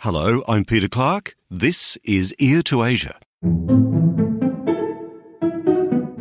Hello, I'm Peter Clark. This is Ear to Asia.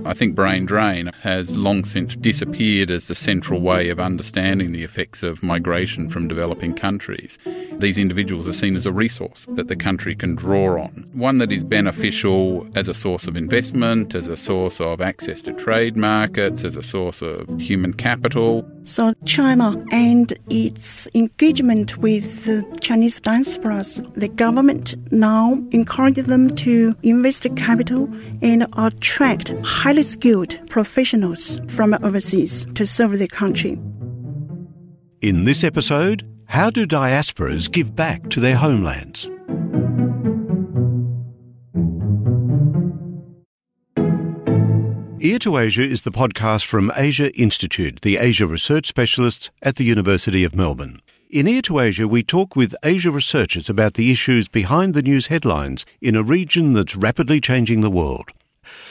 I think brain drain has long since disappeared as the central way of understanding the effects of migration from developing countries. These individuals are seen as a resource that the country can draw on, one that is beneficial as a source of investment, as a source of access to trade markets, as a source of human capital. So China and its engagement with the Chinese diasporas, the government now encourages them to invest capital and attract highly skilled professionals from overseas to serve the country. In this episode, how do diasporas give back to their homelands? Ear to Asia is the podcast from Asia Institute, the Asia research specialists at the University of Melbourne. In Ear to Asia, we talk with Asia researchers about the issues behind the news headlines in a region that's rapidly changing the world.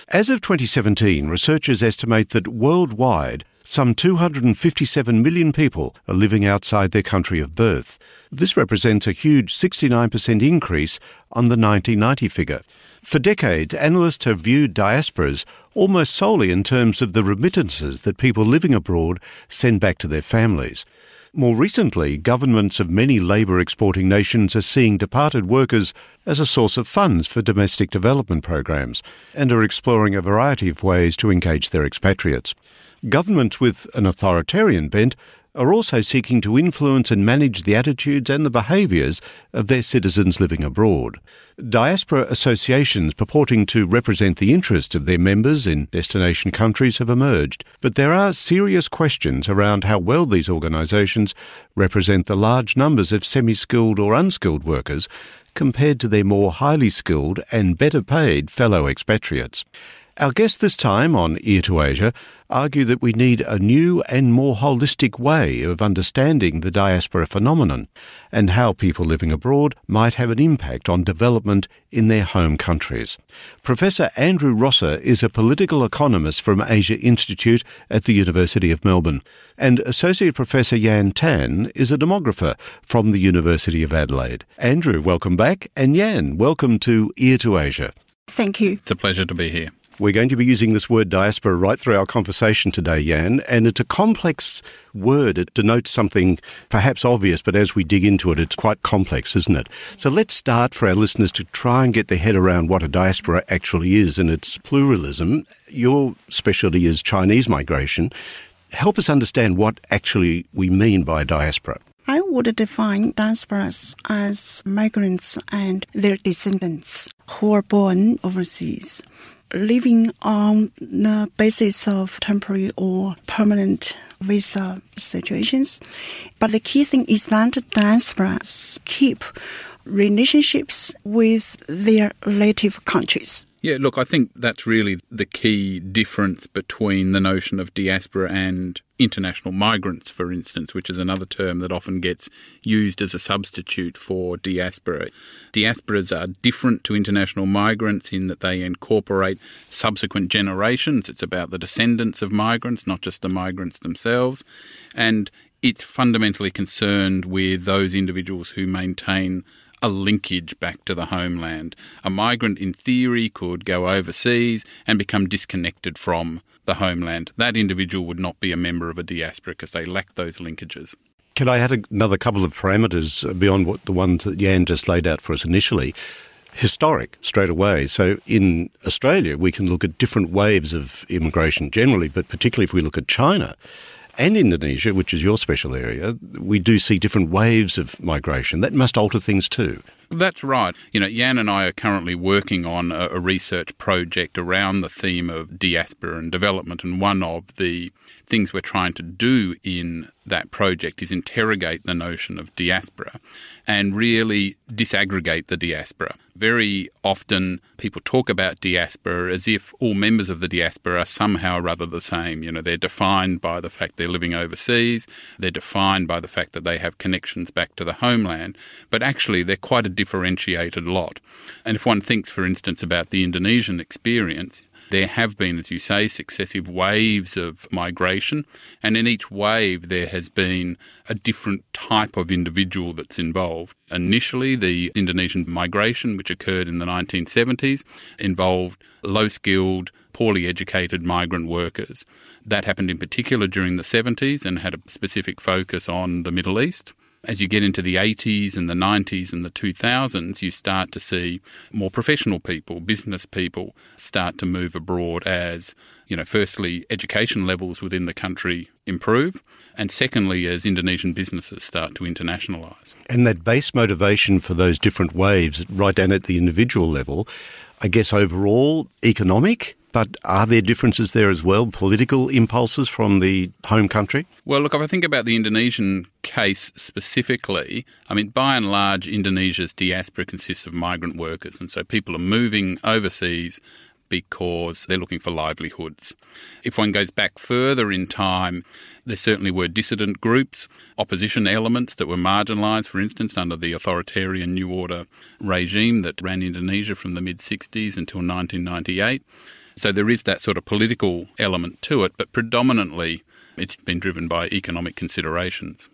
As of 2017, researchers estimate that worldwide, some 257 million people are living outside their country of birth. This represents a huge 69% increase on the 1990 figure. For decades, analysts have viewed diasporas almost solely in terms of the remittances that people living abroad send back to their families. More recently, governments of many labour exporting nations are seeing departed workers as a source of funds for domestic development programs and are exploring a variety of ways to engage their expatriates. Governments with an authoritarian bent are also seeking to influence and manage the attitudes and the behaviours of their citizens living abroad. Diaspora associations purporting to represent the interests of their members in destination countries have emerged, but there are serious questions around how well these organisations represent the large numbers of semi skilled or unskilled workers compared to their more highly skilled and better paid fellow expatriates. Our guests this time on Ear to Asia argue that we need a new and more holistic way of understanding the diaspora phenomenon and how people living abroad might have an impact on development in their home countries. Professor Andrew Rosser is a political economist from Asia Institute at the University of Melbourne, and Associate Professor Yan Tan is a demographer from the University of Adelaide. Andrew, welcome back, and Yan, welcome to Ear to Asia. Thank you. It's a pleasure to be here. We're going to be using this word diaspora right through our conversation today, Yan, and it's a complex word. It denotes something perhaps obvious, but as we dig into it, it's quite complex, isn't it? So let's start for our listeners to try and get their head around what a diaspora actually is and its pluralism. Your specialty is Chinese migration. Help us understand what actually we mean by diaspora. I would define diasporas as migrants and their descendants who are born overseas living on the basis of temporary or permanent visa situations. But the key thing is that diasporas keep relationships with their native countries. Yeah, look, I think that's really the key difference between the notion of diaspora and international migrants, for instance, which is another term that often gets used as a substitute for diaspora. Diasporas are different to international migrants in that they incorporate subsequent generations. It's about the descendants of migrants, not just the migrants themselves. And it's fundamentally concerned with those individuals who maintain a linkage back to the homeland. A migrant, in theory, could go overseas and become disconnected from the homeland. That individual would not be a member of a diaspora because they lack those linkages. Can I add another couple of parameters beyond what the ones that Yan just laid out for us initially? Historic straight away. So in Australia, we can look at different waves of immigration generally, but particularly if we look at China and Indonesia, which is your special area, we do see different waves of migration. That must alter things too. That's right. You know, Yan and I are currently working on a, a, research project around the theme of diaspora and development, and one of the things we're trying to do in that project is interrogate the notion of diaspora and really disaggregate the diaspora. Very often, people talk about diaspora as if all members of the diaspora are somehow or other the same. You know, they're defined by the fact they're living overseas, they're defined by the fact that they have connections back to the homeland, but actually, they're quite a differentiated lot. And if one thinks, for instance, about the Indonesian experience, there have been, as you say, successive waves of migration, and in each wave there has been a different type of individual that's involved. Initially, the Indonesian migration, which occurred in the 1970s, involved low skilled, poorly educated migrant workers. That happened in particular during the 70s and had a specific focus on the Middle East. As you get into the 80s and the 90s and the 2000s, you start to see more professional people, business people start to move abroad as, you know, firstly, education levels within the country improve, and secondly, as Indonesian businesses start to internationalise. And that base motivation for those different waves, right down at the individual level, I guess overall economic but are there differences there as well, political impulses from the home country? Well, look, if I think about the Indonesian case specifically, I mean, by and large, Indonesia's diaspora consists of migrant workers. And so people are moving overseas because they're looking for livelihoods. If one goes back further in time, there certainly were dissident groups, opposition elements that were marginalised, for instance, under the authoritarian New Order regime that ran Indonesia from the mid 60s until 1998. So there is that sort of political element to it, but predominantly it's been driven by economic considerations.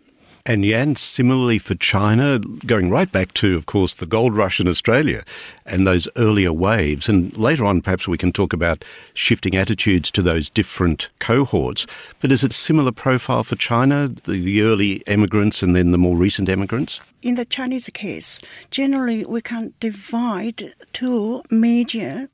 And Yan, similarly for China, going right back to, of course, the gold rush in Australia and those earlier waves. And later on, perhaps we can talk about shifting attitudes to those different cohorts. But is it similar profile for China, the, the early immigrants and then the more recent immigrants? In the Chinese case, generally we can divide two major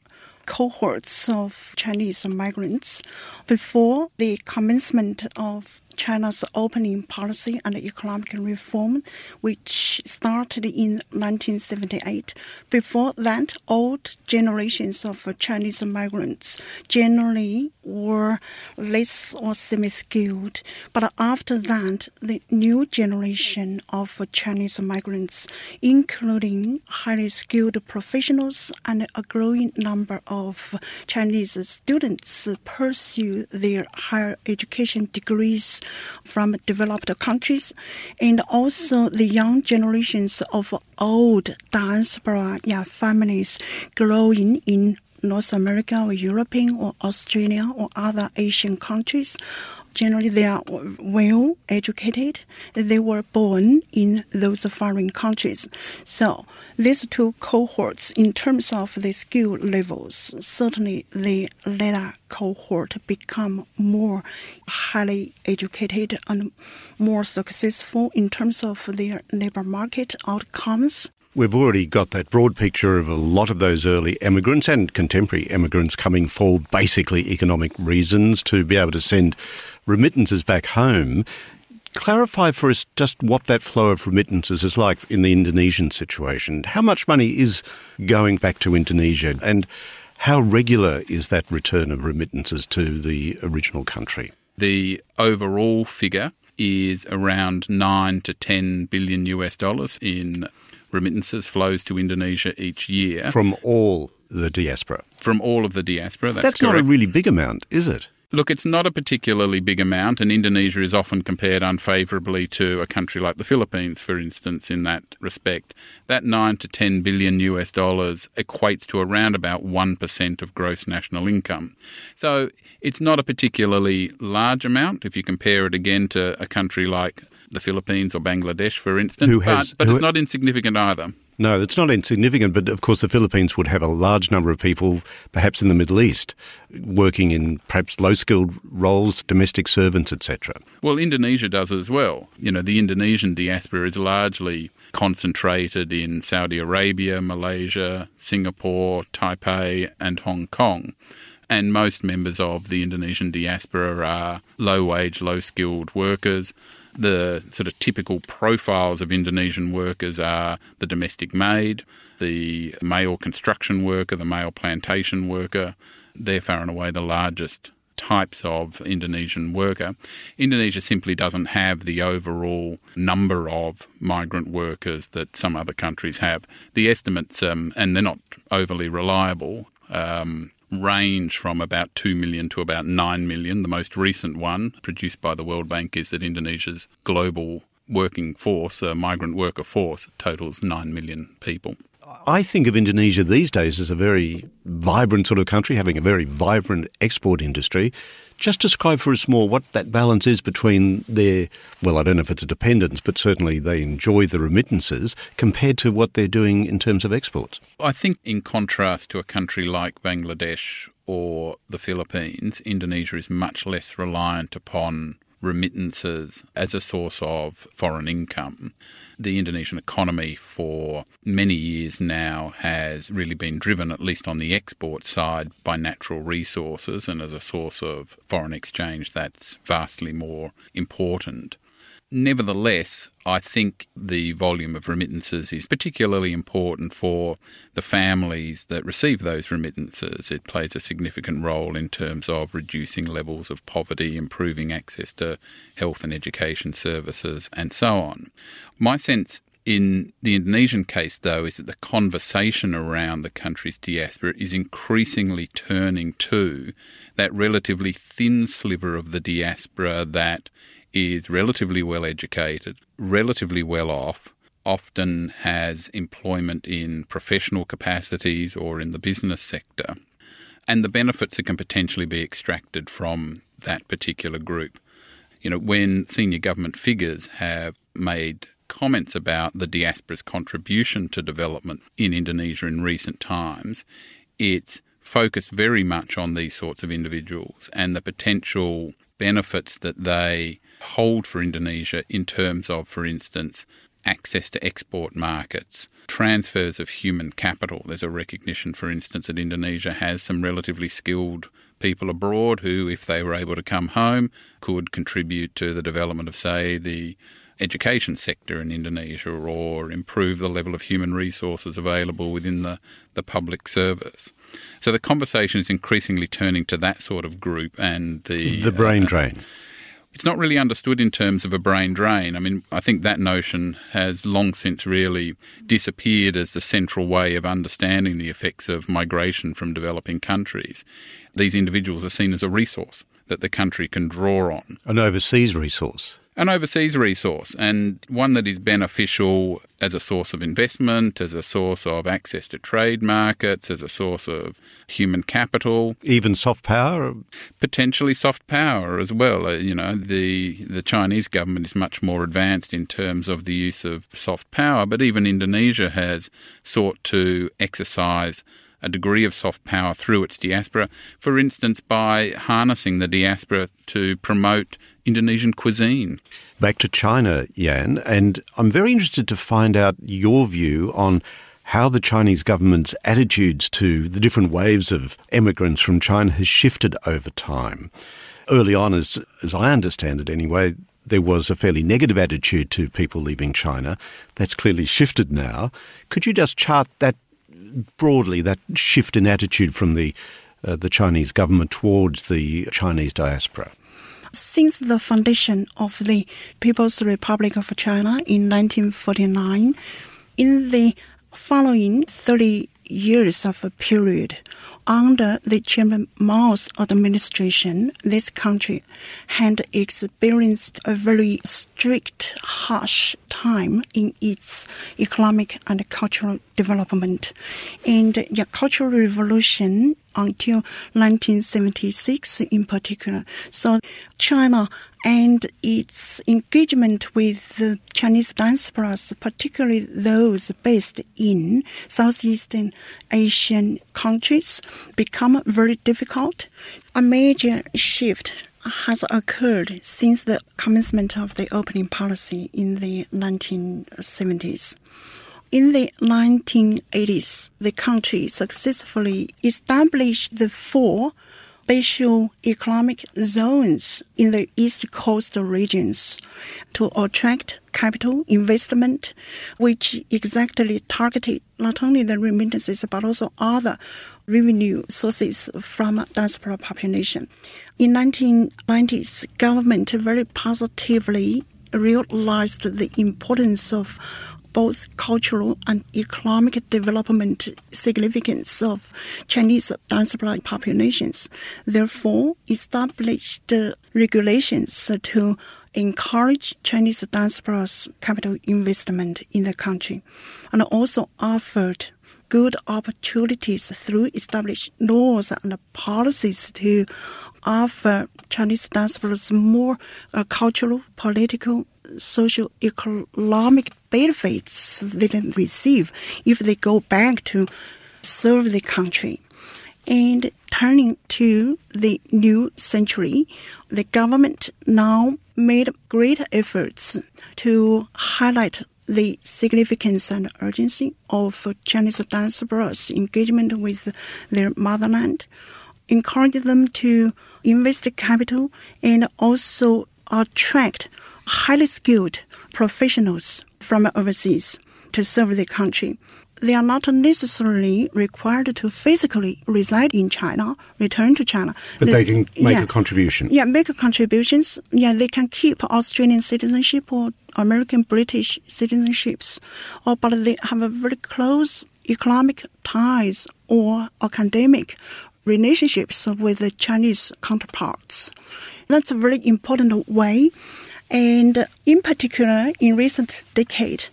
cohorts of Chinese migrants before the commencement of China's opening policy and economic reform, which started in 1978. Before that, old generations of Chinese migrants generally were less or semi-skilled. But after that, the new generation of Chinese migrants, including highly skilled professionals and a growing number of Chinese students, pursue their higher education degrees from developed countries, and also the young generations of old diaspora yeah, families growing in North America or European or Australia or other Asian countries generally they are well educated. They were born in those foreign countries. So these two cohorts, in terms of the skill levels, certainly the later cohort become more highly educated and more successful in terms of their labor market outcomes. We've already got that broad picture of a lot of those early immigrants and contemporary immigrants coming for basically economic reasons to be able to send remittances back home. Clarify for us just what that flow of remittances is like in the Indonesian situation. How much money is going back to Indonesia and how regular is that return of remittances to the original country? The overall figure is around 9 to 10 billion US dollars in remittances flows to Indonesia each year. From all the diaspora? From all of the diaspora, that's, that's not a really big amount, is it? Look, it's not a particularly big amount, and Indonesia is often compared unfavourably to a country like the Philippines, for instance, in that respect. That 9 to 10 billion US dollars equates to around about 1% of gross national income. So it's not a particularly large amount if you compare it again to a country like the Philippines or Bangladesh, for instance, has, but, but it's not insignificant either. No, it's not insignificant, but of course the Philippines would have a large number of people, perhaps in the Middle East, working in perhaps low-skilled roles, domestic servants, etc. Well, Indonesia does as well. You know, the Indonesian diaspora is largely concentrated in Saudi Arabia, Malaysia, Singapore, Taipei, and Hong Kong. And most members of the Indonesian diaspora are low wage, low skilled workers the sort of typical profiles of Indonesian workers are the domestic maid, the male construction worker, the male plantation worker. They're far and away the largest types of Indonesian worker. Indonesia simply doesn't have the overall number of migrant workers that some other countries have. The estimates, um, and they're not overly reliable, um, range from about 2 million to about 9 million. The most recent one, produced by the World Bank, is that Indonesia's global working force, a migrant worker force, totals 9 million people. I think of Indonesia these days as a very vibrant sort of country, having a very vibrant export industry. Just describe for us more what that balance is between their, well, I don't know if it's a dependence, but certainly they enjoy the remittances compared to what they're doing in terms of exports. I think, in contrast to a country like Bangladesh or the Philippines, Indonesia is much less reliant upon remittances as a source of foreign income. The Indonesian economy for many years now has really been driven, at least on the export side, by natural resources, and as a source of foreign exchange, that's vastly more important. Nevertheless, I think the volume of remittances is particularly important for the families that receive those remittances. It plays a significant role in terms of reducing levels of poverty, improving access to health and education services, and so on. My sense in the Indonesian case, though, is that the conversation around the country's diaspora is increasingly turning to that relatively thin sliver of the diaspora that is relatively well educated, relatively well off, often has employment in professional capacities or in the business sector, and the benefits that can potentially be extracted from that particular group. You know, when senior government figures have made comments about the diaspora's contribution to development in Indonesia in recent times, it's focused very much on these sorts of individuals and the potential benefits that they hold for Indonesia in terms of, for instance, access to export markets, transfers of human capital. There's a recognition, for instance, that Indonesia has some relatively skilled people abroad who, if they were able to come home, could contribute to the development of, say, the education sector in Indonesia or improve the level of human resources available within the, the public service. So the conversation is increasingly turning to that sort of group and the the brain uh, drain it's not really understood in terms of a brain drain. I mean, I think that notion has long since really disappeared as the central way of understanding the effects of migration from developing countries. These individuals are seen as a resource that the country can draw on. An overseas resource an overseas resource and one that is beneficial as a source of investment, as a source of access to trade markets, as a source of human capital, even soft power, potentially soft power as well. Uh, you know, the the Chinese government is much more advanced in terms of the use of soft power, but even Indonesia has sought to exercise a degree of soft power through its diaspora, for instance, by harnessing the diaspora to promote Indonesian cuisine. Back to China, Yan, and I'm very interested to find out your view on how the Chinese government's attitudes to the different waves of immigrants from China has shifted over time. Early on, as, as I understand it anyway, there was a fairly negative attitude to people leaving China. That's clearly shifted now. Could you just chart that broadly, that shift in attitude from the uh, the Chinese government towards the Chinese diaspora? Since the foundation of the People's Republic of China in 1949, in the following 30 years of a period, under the Chairman Mao's administration, this country had experienced a very strict, harsh time in its economic and cultural development. And the Cultural Revolution until 1976 in particular. So China and its engagement with the Chinese diasporas, particularly those based in Southeastern Asian countries, become very difficult. A major shift has occurred since the commencement of the opening policy in the 1970s. In the 1980s, the country successfully established the four special economic zones in the East Coast regions to attract capital investment, which exactly targeted not only the remittances but also other revenue sources from diaspora population. In 1990s, government very positively realized the importance of both cultural and economic development significance of Chinese diaspora populations. Therefore, established regulations to encourage Chinese diaspora's capital investment in the country and also offered good opportunities through established laws and policies to offer Chinese diasporas more uh, cultural, political, social, economic benefits they can receive if they go back to serve the country. And turning to the new century, the government now made great efforts to highlight the significance and urgency of Chinese diaspora's engagement with their motherland, encourage them to invest capital and also attract highly skilled professionals from overseas to serve the country they are not necessarily required to physically reside in China, return to China. But the, they can make yeah, a contribution. Yeah, make contributions. Yeah, they can keep Australian citizenship or American British citizenships, or but they have a very close economic ties or academic relationships with the Chinese counterparts. That's a very important way. And in particular, in recent decade,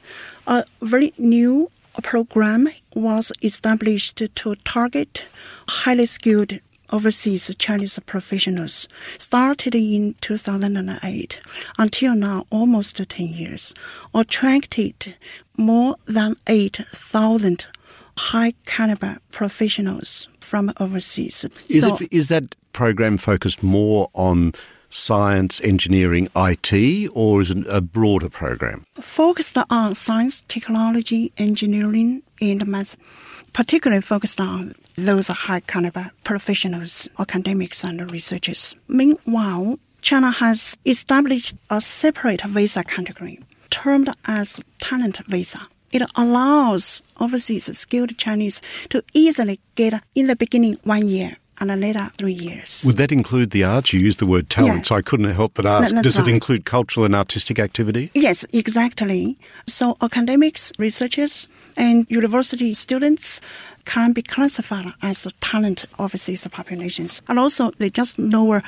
a very new program was established to target highly skilled overseas Chinese professionals, started in 2008 until now, almost 10 years, attracted more than 8,000 high caliber professionals from overseas. Is, so, it, is that program focused more on science, engineering, IT, or is it a broader program? Focused on science, technology, engineering, and math, particularly focused on those high caliber professionals, academics, and researchers. Meanwhile, China has established a separate visa category termed as talent visa. It allows overseas skilled Chinese to easily get in the beginning one year and later three years. Would that include the arts? You used the word talent, yeah. so I couldn't help but ask. Does right. it include cultural and artistic activity? Yes, exactly. So academics, researchers, and university students can be classified as talent overseas populations. And also, they just lower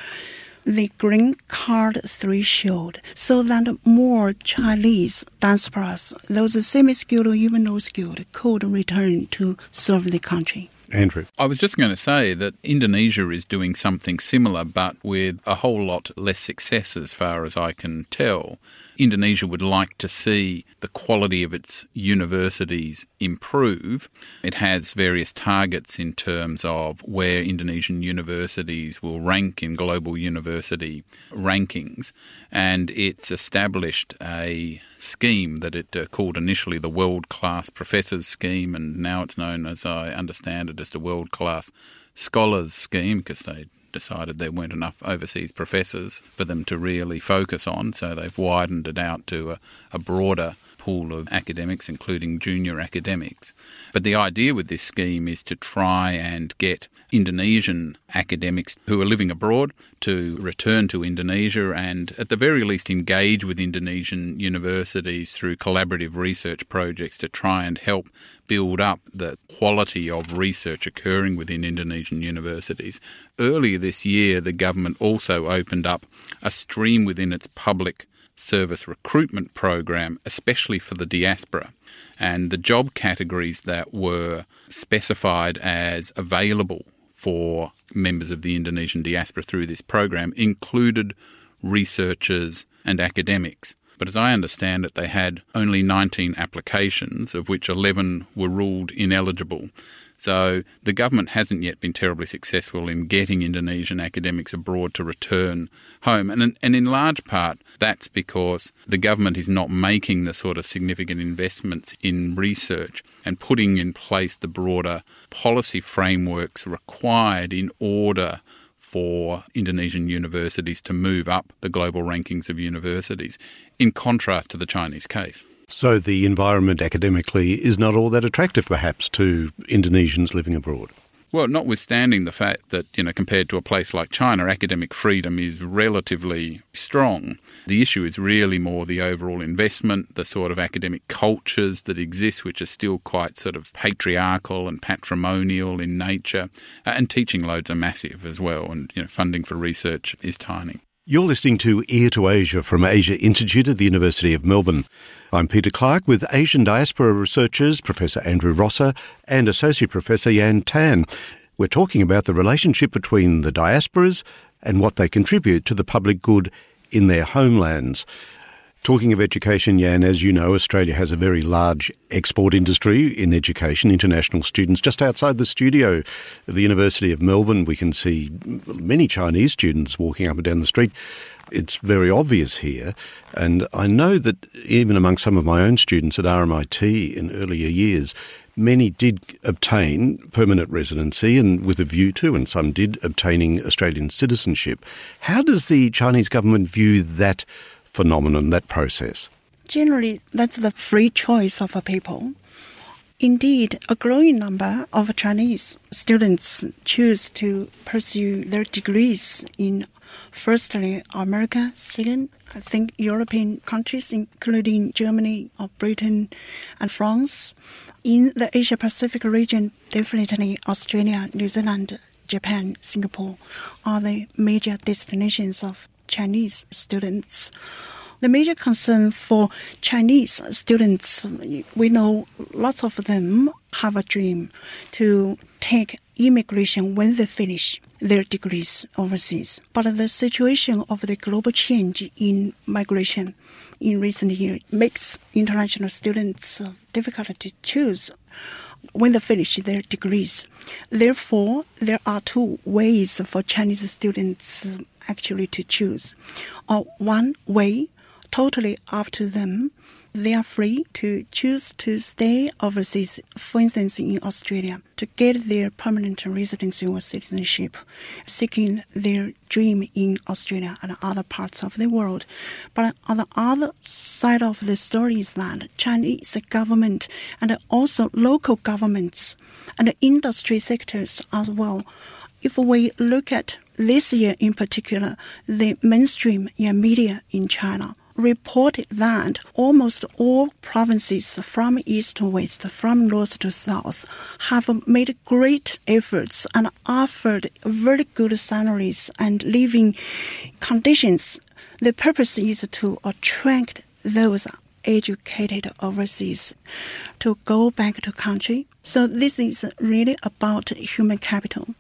the green card threshold so that more Chinese diasporas, those semi-skilled or even no-skilled, could return to serve the country. Andrew. I was just going to say that Indonesia is doing something similar, but with a whole lot less success as far as I can tell. Indonesia would like to see the quality of its universities improve. It has various targets in terms of where Indonesian universities will rank in global university rankings, and it's established a scheme that it uh, called initially the World Class Professors Scheme, and now it's known, as I understand it, as the World Class Scholars Scheme because they decided there weren't enough overseas professors for them to really focus on, so they've widened it out to a, a broader pool of academics, including junior academics. But the idea with this scheme is to try and get Indonesian academics who are living abroad to return to Indonesia and, at the very least, engage with Indonesian universities through collaborative research projects to try and help build up the quality of research occurring within Indonesian universities. Earlier this year, the government also opened up a stream within its public service recruitment program, especially for the diaspora. And the job categories that were specified as available for members of the Indonesian diaspora through this program included researchers and academics. But as I understand it, they had only 19 applications, of which 11 were ruled ineligible. So the government hasn't yet been terribly successful in getting Indonesian academics abroad to return home. And, and in large part, that's because the government is not making the sort of significant investments in research and putting in place the broader policy frameworks required in order for Indonesian universities to move up the global rankings of universities, in contrast to the Chinese case. So the environment academically is not all that attractive, perhaps, to Indonesians living abroad. Well, notwithstanding the fact that, you know, compared to a place like China, academic freedom is relatively strong, the issue is really more the overall investment, the sort of academic cultures that exist, which are still quite sort of patriarchal and patrimonial in nature, and teaching loads are massive as well, and, you know, funding for research is tiny. You're listening to Ear to Asia from Asia Institute at the University of Melbourne. I'm Peter Clark with Asian diaspora researchers Professor Andrew Rosser and Associate Professor Yan Tan. We're talking about the relationship between the diasporas and what they contribute to the public good in their homelands. Talking of education, Yan, as you know, Australia has a very large export industry in education, international students. Just outside the studio the University of Melbourne, we can see many Chinese students walking up and down the street. It's very obvious here. And I know that even among some of my own students at RMIT in earlier years, many did obtain permanent residency and with a view to, and some did, obtaining Australian citizenship. How does the Chinese government view that phenomenon, that process? Generally, that's the free choice of a people. Indeed, a growing number of Chinese students choose to pursue their degrees in firstly America, second, I think European countries, including Germany or Britain and France. In the Asia Pacific region, definitely Australia, New Zealand, Japan, Singapore are the major destinations of Chinese students. The major concern for Chinese students, we know lots of them have a dream to take immigration when they finish their degrees overseas. But the situation of the global change in migration in recent years makes international students difficult to choose when they finish their degrees. Therefore, there are two ways for Chinese students actually to choose. Uh, one way, totally up to them, they are free to choose to stay overseas, for instance, in Australia, to get their permanent residency or citizenship, seeking their dream in Australia and other parts of the world. But on the other side of the story is that Chinese government and also local governments and industry sectors as well. If we look at this year in particular, the mainstream media in China reported that almost all provinces from east to west, from north to south, have made great efforts and offered very good salaries and living conditions. The purpose is to attract those educated overseas to go back to country. So this is really about human capital.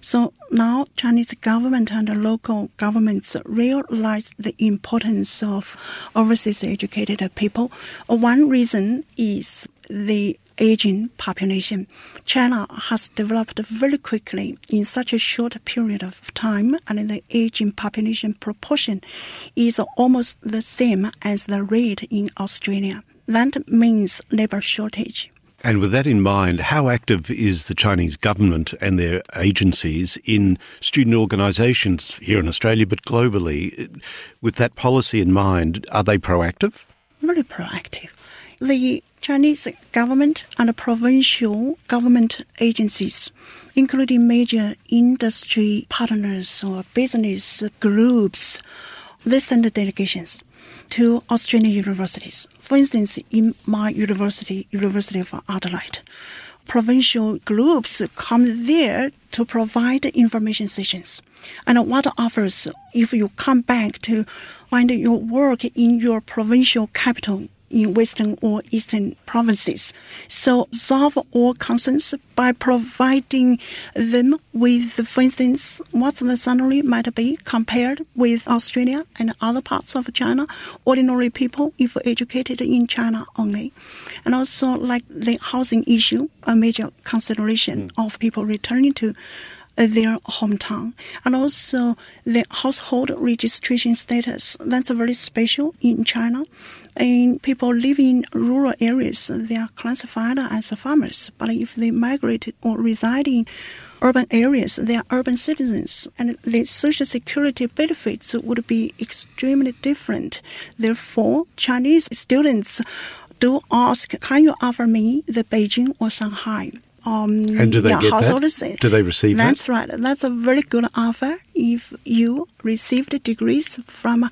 So now Chinese government and local governments realize the importance of overseas educated people. One reason is the aging population. China has developed very quickly in such a short period of time, and the aging population proportion is almost the same as the rate in Australia. That means labor shortage. And with that in mind, how active is the Chinese government and their agencies in student organisations here in Australia, but globally? With that policy in mind, are they proactive? Very proactive. The Chinese government and provincial government agencies, including major industry partners or business groups, they send delegations to Australian universities. For instance, in my university, University of Adelaide, provincial groups come there to provide information sessions. And what offers if you come back to find your work in your provincial capital in western or eastern provinces. So solve all concerns by providing them with, for instance, what the salary might be compared with Australia and other parts of China, ordinary people if educated in China only. And also like the housing issue, a major consideration mm. of people returning to their hometown. And also the household registration status. That's very special in China. And people living in rural areas, they are classified as farmers. But if they migrate or reside in urban areas, they are urban citizens, and the social security benefits would be extremely different. Therefore, Chinese students do ask, can you offer me the Beijing or Shanghai? Um, and do they yeah, get that? Do they receive That's that? right. That's a very good offer if you received degrees from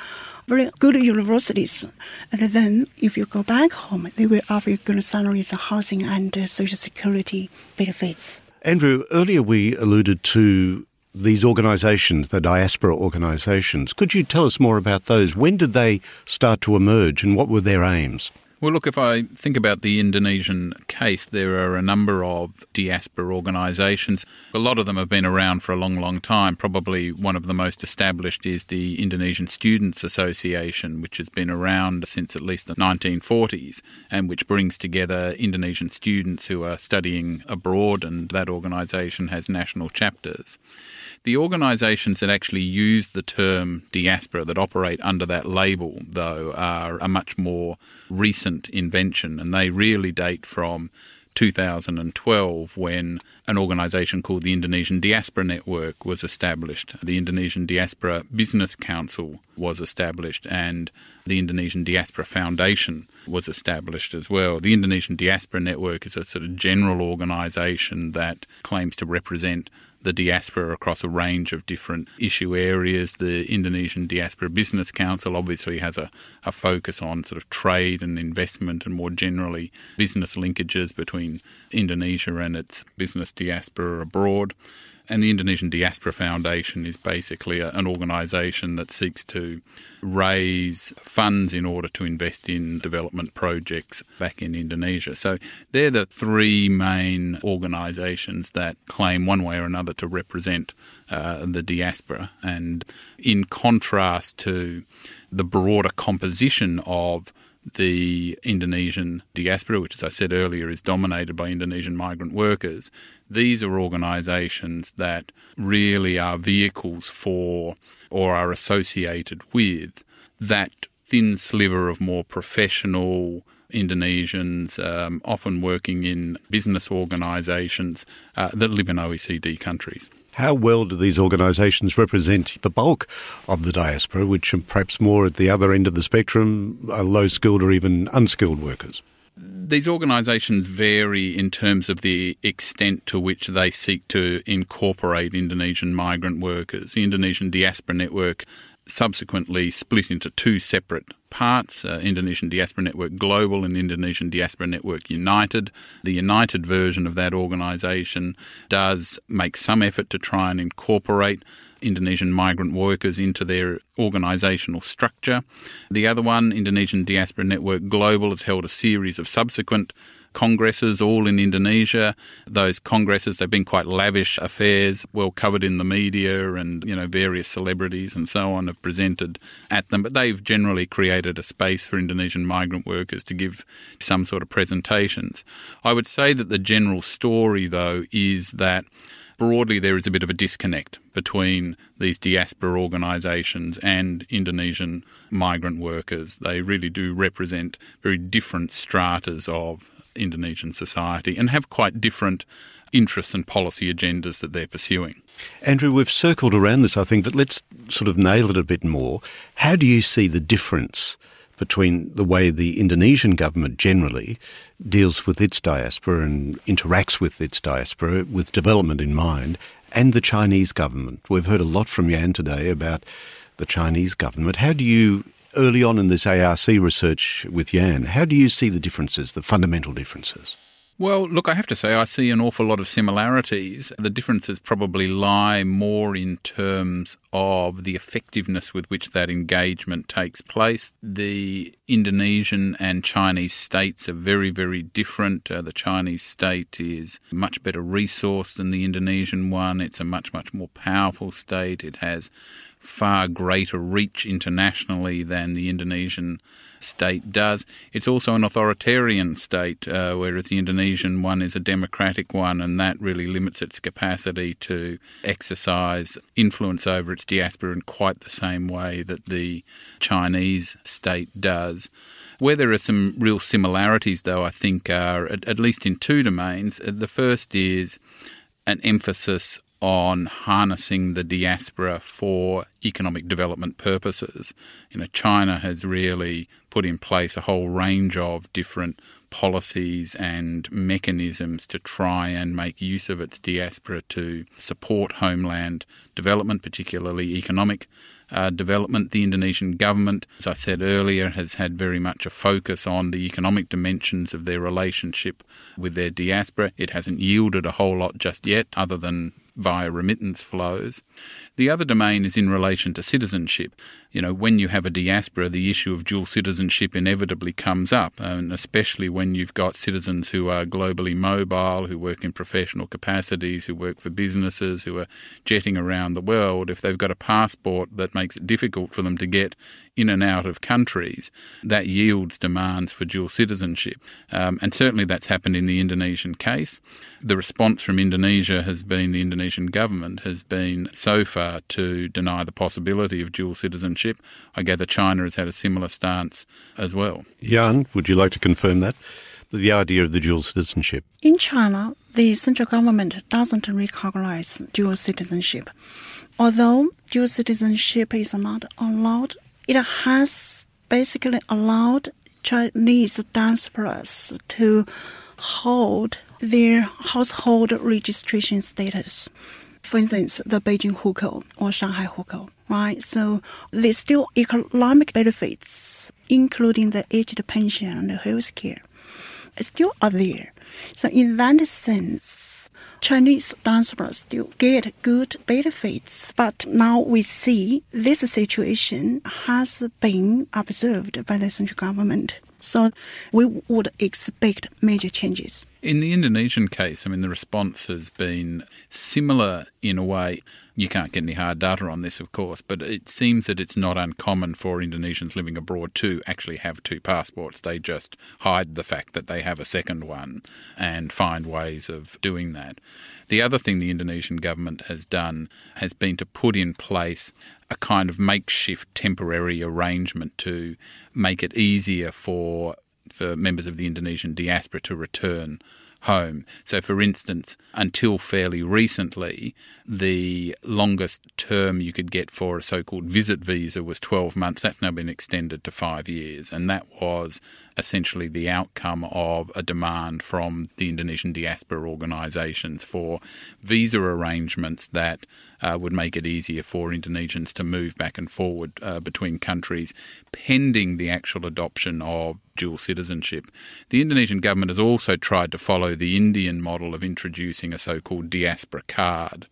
very good universities. And then if you go back home, they will offer you good salaries, housing, and uh, social security benefits. Andrew, earlier we alluded to these organisations, the diaspora organisations. Could you tell us more about those? When did they start to emerge and what were their aims? Well, look, if I think about the Indonesian case, there are a number of diaspora organisations. A lot of them have been around for a long, long time. Probably one of the most established is the Indonesian Students Association, which has been around since at least the 1940s and which brings together Indonesian students who are studying abroad, and that organisation has national chapters. The organisations that actually use the term diaspora, that operate under that label, though, are a much more recent recent invention, and they really date from 2012 when an organisation called the Indonesian Diaspora Network was established. The Indonesian Diaspora Business Council was established, and the Indonesian Diaspora Foundation was established as well. The Indonesian Diaspora Network is a sort of general organisation that claims to represent the diaspora across a range of different issue areas. The Indonesian Diaspora Business Council obviously has a, a focus on sort of trade and investment and more generally business linkages between Indonesia and its business diaspora abroad. And the Indonesian Diaspora Foundation is basically a, an organisation that seeks to raise funds in order to invest in development projects back in Indonesia. So they're the three main organisations that claim one way or another to represent uh, the diaspora. And in contrast to the broader composition of the Indonesian diaspora, which, as I said earlier, is dominated by Indonesian migrant workers, these are organisations that really are vehicles for or are associated with that thin sliver of more professional Indonesians, um, often working in business organisations uh, that live in OECD countries. How well do these organisations represent the bulk of the diaspora, which are perhaps more at the other end of the spectrum, low skilled or even unskilled workers? These organisations vary in terms of the extent to which they seek to incorporate Indonesian migrant workers. The Indonesian Diaspora Network subsequently split into two separate parts uh, Indonesian Diaspora Network Global and Indonesian Diaspora Network United. The United version of that organisation does make some effort to try and incorporate Indonesian migrant workers into their organisational structure. The other one, Indonesian Diaspora Network Global, has held a series of subsequent congresses, all in Indonesia. Those congresses, they've been quite lavish affairs, well covered in the media, and you know various celebrities and so on have presented at them. But they've generally created a space for Indonesian migrant workers to give some sort of presentations. I would say that the general story, though, is that broadly there is a bit of a disconnect between these diaspora organisations and Indonesian migrant workers. They really do represent very different stratas of Indonesian society and have quite different interests and policy agendas that they're pursuing. Andrew, we've circled around this, I think, but let's sort of nail it a bit more. How do you see the difference between the way the Indonesian government generally deals with its diaspora and interacts with its diaspora with development in mind and the Chinese government? We've heard a lot from Yan today about the Chinese government. How do you early on in this ARC research with Yan, how do you see the differences, the fundamental differences? Well, look, I have to say, I see an awful lot of similarities. The differences probably lie more in terms of the effectiveness with which that engagement takes place. The Indonesian and Chinese states are very, very different. Uh, the Chinese state is much better resourced than the Indonesian one, it's a much, much more powerful state. It has far greater reach internationally than the Indonesian state does. It's also an authoritarian state, uh, whereas the Indonesian one is a democratic one, and that really limits its capacity to exercise influence over its diaspora in quite the same way that the Chinese state does. Where there are some real similarities, though, I think are at, at least in two domains. The first is an emphasis on harnessing the diaspora for economic development purposes. You know, China has really put in place a whole range of different policies and mechanisms to try and make use of its diaspora to support homeland development, particularly economic uh, development. The Indonesian government, as I said earlier, has had very much a focus on the economic dimensions of their relationship with their diaspora. It hasn't yielded a whole lot just yet, other than via remittance flows. The other domain is in relation to citizenship. You know, when you have a diaspora, the issue of dual citizenship inevitably comes up, and especially when you've got citizens who are globally mobile, who work in professional capacities, who work for businesses, who are jetting around the world. If they've got a passport that makes it difficult for them to get in and out of countries, that yields demands for dual citizenship. Um, and certainly that's happened in the Indonesian case. The response from Indonesia has been, the Indonesian government has been so far to deny the possibility of dual citizenship. I gather China has had a similar stance as well. Yan, would you like to confirm that? The idea of the dual citizenship. In China, the central government doesn't recognize dual citizenship. Although dual citizenship is not allowed it has basically allowed Chinese diasporas to hold their household registration status. For instance, the Beijing Hukou or Shanghai Hukou, right? So there's still economic benefits, including the aged pension and the health care, still are there. So in that sense, Chinese diaspora still get good benefits. But now we see this situation has been observed by the central government. So we would expect major changes. In the Indonesian case, I mean, the response has been similar in a way. You can't get any hard data on this, of course, but it seems that it's not uncommon for Indonesians living abroad to actually have two passports. They just hide the fact that they have a second one and find ways of doing that. The other thing the Indonesian government has done has been to put in place a kind of makeshift temporary arrangement to make it easier for for members of the Indonesian diaspora to return home. So, for instance, until fairly recently, the longest term you could get for a so called visit visa was 12 months. That's now been extended to five years. And that was essentially the outcome of a demand from the Indonesian diaspora organisations for visa arrangements that uh, would make it easier for Indonesians to move back and forward uh, between countries pending the actual adoption of dual citizenship. The Indonesian government has also tried to follow the Indian model of introducing a so called diaspora card.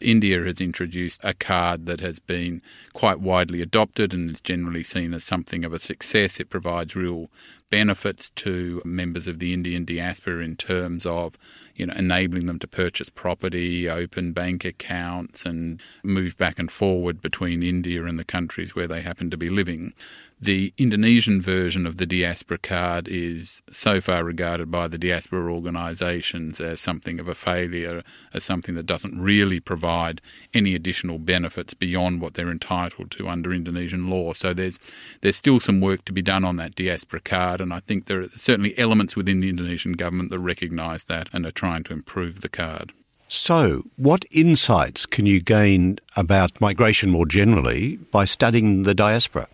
India has introduced a card that has been quite widely adopted and is generally seen as something of a success. It provides real benefits to members of the Indian diaspora in terms of, you know, enabling them to purchase property, open bank accounts, and move back and forward between India and the countries where they happen to be living. The Indonesian version of the diaspora card is so far regarded by the diaspora organisations as something of a failure, as something that doesn't really provide any additional benefits beyond what they're entitled to under Indonesian law. So there's there's still some work to be done on that diaspora card, and I think there are certainly elements within the Indonesian government that recognise that and are trying to improve the card. So, what insights can you gain about migration more generally by studying the diaspora?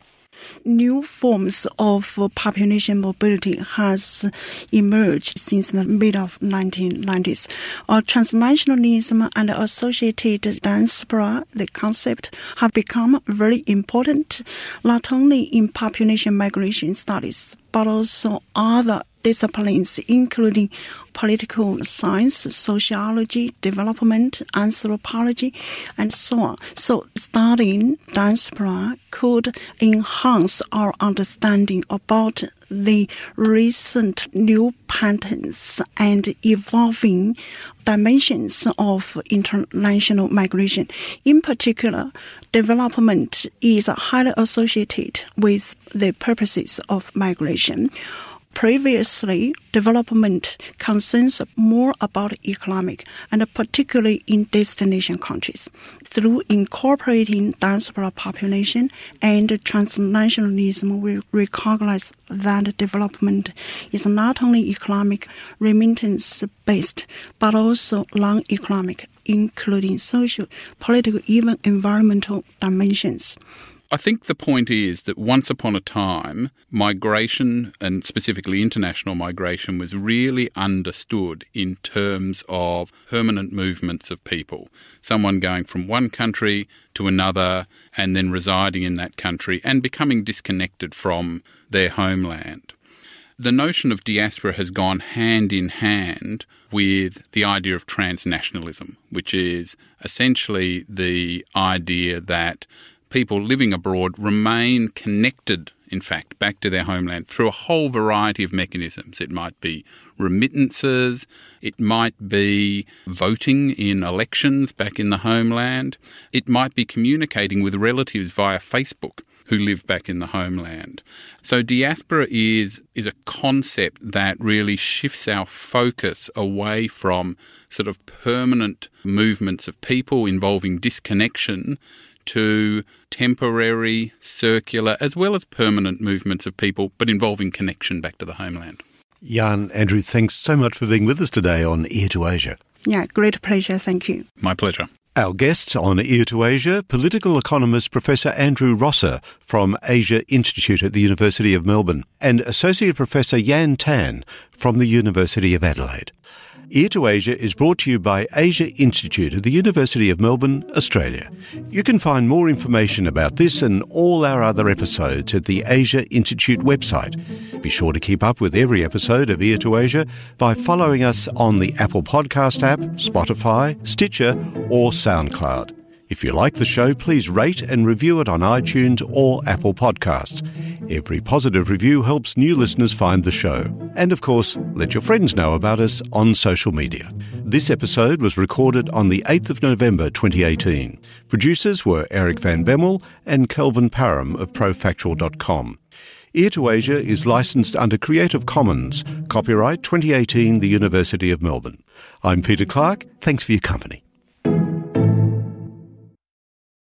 New forms of population mobility has emerged since the mid of 1990s. Uh, transnationalism and associated diaspora, the concept, have become very important, not only in population migration studies, but also other disciplines, including political science, sociology, development, anthropology, and so on. So studying diaspora could enhance our understanding about the recent new patterns and evolving dimensions of international migration. In particular, development is highly associated with the purposes of migration. Previously, development concerns more about economic and particularly in destination countries. Through incorporating diaspora population and transnationalism, we recognize that development is not only economic remittance based, but also non-economic, including social, political, even environmental dimensions. I think the point is that once upon a time, migration, and specifically international migration, was really understood in terms of permanent movements of people. Someone going from one country to another and then residing in that country and becoming disconnected from their homeland. the notion of diaspora has gone hand in hand with the idea of transnationalism, which is essentially the idea that people living abroad remain connected, in fact, back to their homeland through a whole variety of mechanisms. It might be remittances, it might be voting in elections back in the homeland, it might be communicating with relatives via Facebook who live back in the homeland. So diaspora is is a concept that really shifts our focus away from sort of permanent movements of people involving disconnection to temporary, circular, as well as permanent movements of people, but involving connection back to the homeland. Yan, Andrew, thanks so much for being with us today on Ear to Asia. Yeah, great pleasure. Thank you. My pleasure. Our guests on Ear to Asia, political economist Professor Andrew Rosser from Asia Institute at the University of Melbourne and Associate Professor Yan Tan from the University of Adelaide. Ear to Asia is brought to you by Asia Institute at the University of Melbourne, Australia. You can find more information about this and all our other episodes at the Asia Institute website. Be sure to keep up with every episode of Ear to Asia by following us on the Apple Podcast app, Spotify, Stitcher, or SoundCloud. If you like the show, please rate and review it on iTunes or Apple Podcasts. Every positive review helps new listeners find the show. And of course, let your friends know about us on social media. This episode was recorded on the 8th of November 2018. Producers were Eric Van Bemmel and Kelvin Param of profactual.com. Ear to Asia is licensed under Creative Commons, copyright 2018, the University of Melbourne. I'm Peter Clark. Thanks for your company.